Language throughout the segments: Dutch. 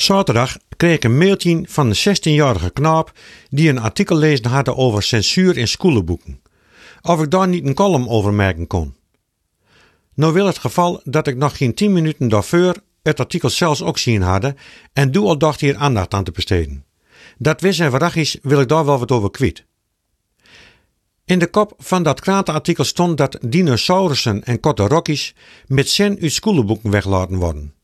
Zaterdag kreeg ik een mailtje van een 16-jarige knaap die een artikel lezen had over censuur in schoolboeken. Of ik daar niet een column over maken kon. Nou wil het geval dat ik nog geen 10 minuten daarvoor het artikel zelfs ook zien hadden en doe al dacht hier aandacht aan te besteden. Dat wist en verracht is, wil ik daar wel wat over kwijt. In de kop van dat krantenartikel stond dat dinosaurussen en korte rokkies met zin uit schoolboeken weglaten worden.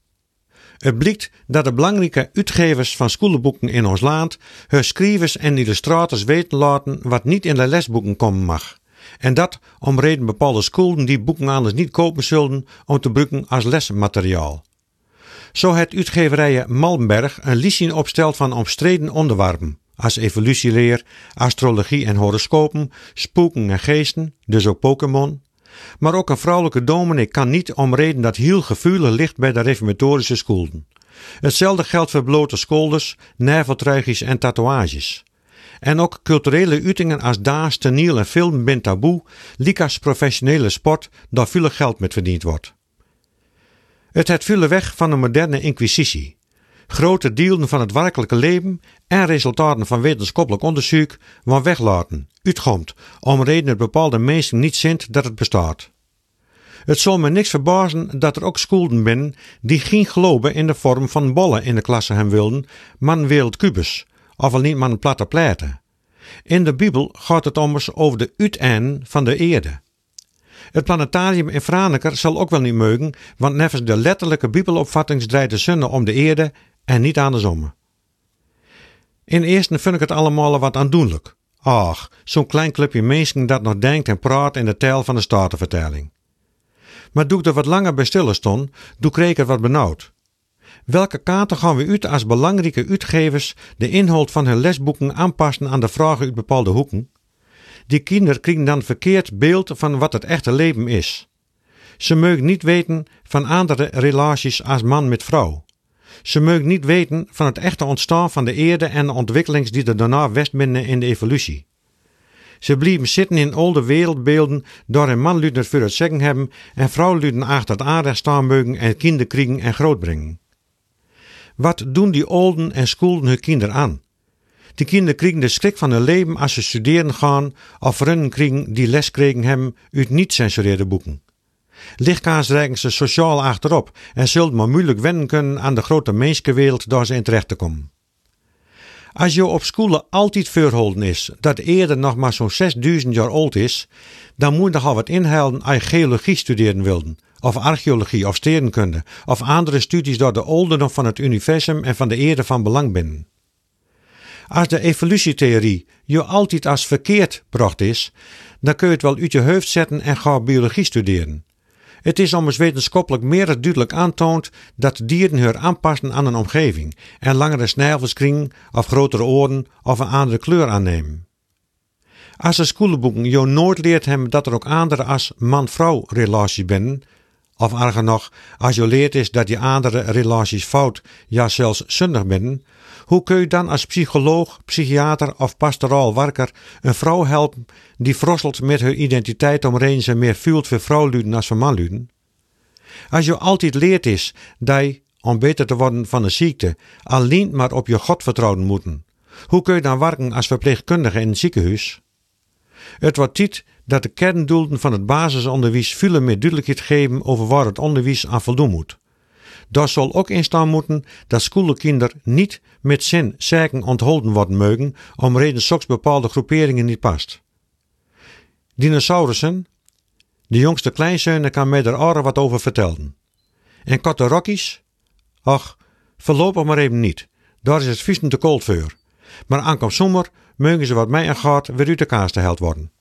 Het blijkt dat de belangrijke uitgevers van schoolboeken in ons land hun schrijvers en illustrators weten laten wat niet in de lesboeken komen mag. En dat om reden bepaalde scholen die boeken anders niet kopen zullen om te gebruiken als lesmateriaal. Zo het uitgeverijen Malmberg een lijstje opstelt van omstreden onderwerpen, als evolutieleer, astrologie en horoscopen, spoken en geesten, dus ook Pokémon. Maar ook een vrouwelijke dominee kan niet om reden dat heel gevoelig ligt bij de reformatorische scholen. Hetzelfde geldt voor blote scholders, naveltruigjes en tatoeages. En ook culturele uitingen als daas, teniel en film ben taboe, liek als professionele sport, daar veel geld met verdiend wordt. Het het veel weg van de moderne inquisitie. Grote delen van het werkelijke leven en resultaten van wetenschappelijk onderzoek van weglaten, uitkomt, om reden bepaalde mensen niet zint dat het bestaat. Het zal me niks verbazen dat er ook scholen binnen die geen geloven in de vorm van bollen in de klasse hebben wilden, maar wereldkubus, of al niet maar een platte pleiten. In de Bijbel gaat het ommers over de uiteinden van de eerde. Het planetarium in Franeker zal ook wel niet meugen, want nevens de letterlijke bibelopvatting draait de zonne om de eerde en niet andersom. In eerste vind ik het allemaal wat aandoenlijk. Ach, zo'n klein clubje mensen dat nog denkt en praat in de taal van de statenvertelling. Maar doe ik er wat langer bij stillen stond, doe kreeg ik er wat benauwd. Welke kaarten gaan we uit als belangrijke uitgevers de inhoud van hun lesboeken aanpassen aan de vragen uit bepaalde hoeken? Die kinderen krijgen dan verkeerd beeld van wat het echte leven is. Ze mogen niet weten van andere relaties als man met vrouw. Ze mogen niet weten van het echte ontstaan van de eerde en de ontwikkelings die er daarna westbinnen in de evolutie. Ze blijven zitten in oude wereldbeelden door een man het voor het zeggen hebben en vrouwluden achter het aanrecht staan mogen en kinderen kriegen en grootbrengen. Wat doen die olden en schoolden hun kinderen aan? Die kinderen kriegen de schrik van hun leven als ze studeren gaan of runnen kriegen die les kregen hebben uit niet-censureerde boeken. Lichtkaars reiken ze sociaal achterop en zullen maar moeilijk wennen kunnen aan de grote mensenwereld daar ze in terecht te komen. Als je op scholen altijd voorholden is dat eerder nog maar zo'n 6000 jaar oud is, dan moet je nogal wat inhalen als je geologie studeren wilden, of archeologie of stedenkunde, of andere studies door de ouderdom van het universum en van de eerde van belang binnen. Als de evolutietheorie je altijd als verkeerd bracht is, dan kun je het wel uit je hoofd zetten en gaan biologie studeren. Het is ommers wetenschappelijk meer duidelijk aantoond dat dieren hun aanpassen aan een omgeving en langere snijvels kringen of grotere oren of een andere kleur aannemen. Als de schoolboeken je nooit leert hebben dat er ook andere als man-vrouw relaties binnen, of erger nog, als je leert is dat die andere relaties fout, ja zelfs zondig binnen, hoe kun je dan als psycholoog, psychiater of pastoraal werker een vrouw helpen die frosselt met haar identiteit omheen ze meer voelt voor vrouwluden als voor manluden? Als je altijd leert is dat je, om beter te worden van een ziekte, alleen maar op je God vertrouwen moeten, hoe kun je dan werken als verpleegkundige in een ziekenhuis? Het wordt tijd dat de kerndoelen van het basisonderwijs veel meer duidelijkheid geven over waar het onderwijs aan voldoen moet. Daar zal ook in staan moeten dat schoolkinderen niet met zin zaken ontholden worden mogen om reden soms bepaalde groeperingen niet past. Dinosaurussen, de jongste kleinzonen kan mij er oren wat over vertellen. En korte rokkies? Ach, voorlopig maar even niet. Daar is het vies te koud voor. Maar aankomst zomer mogen ze wat mij en gaat weer uit de kaas te held worden.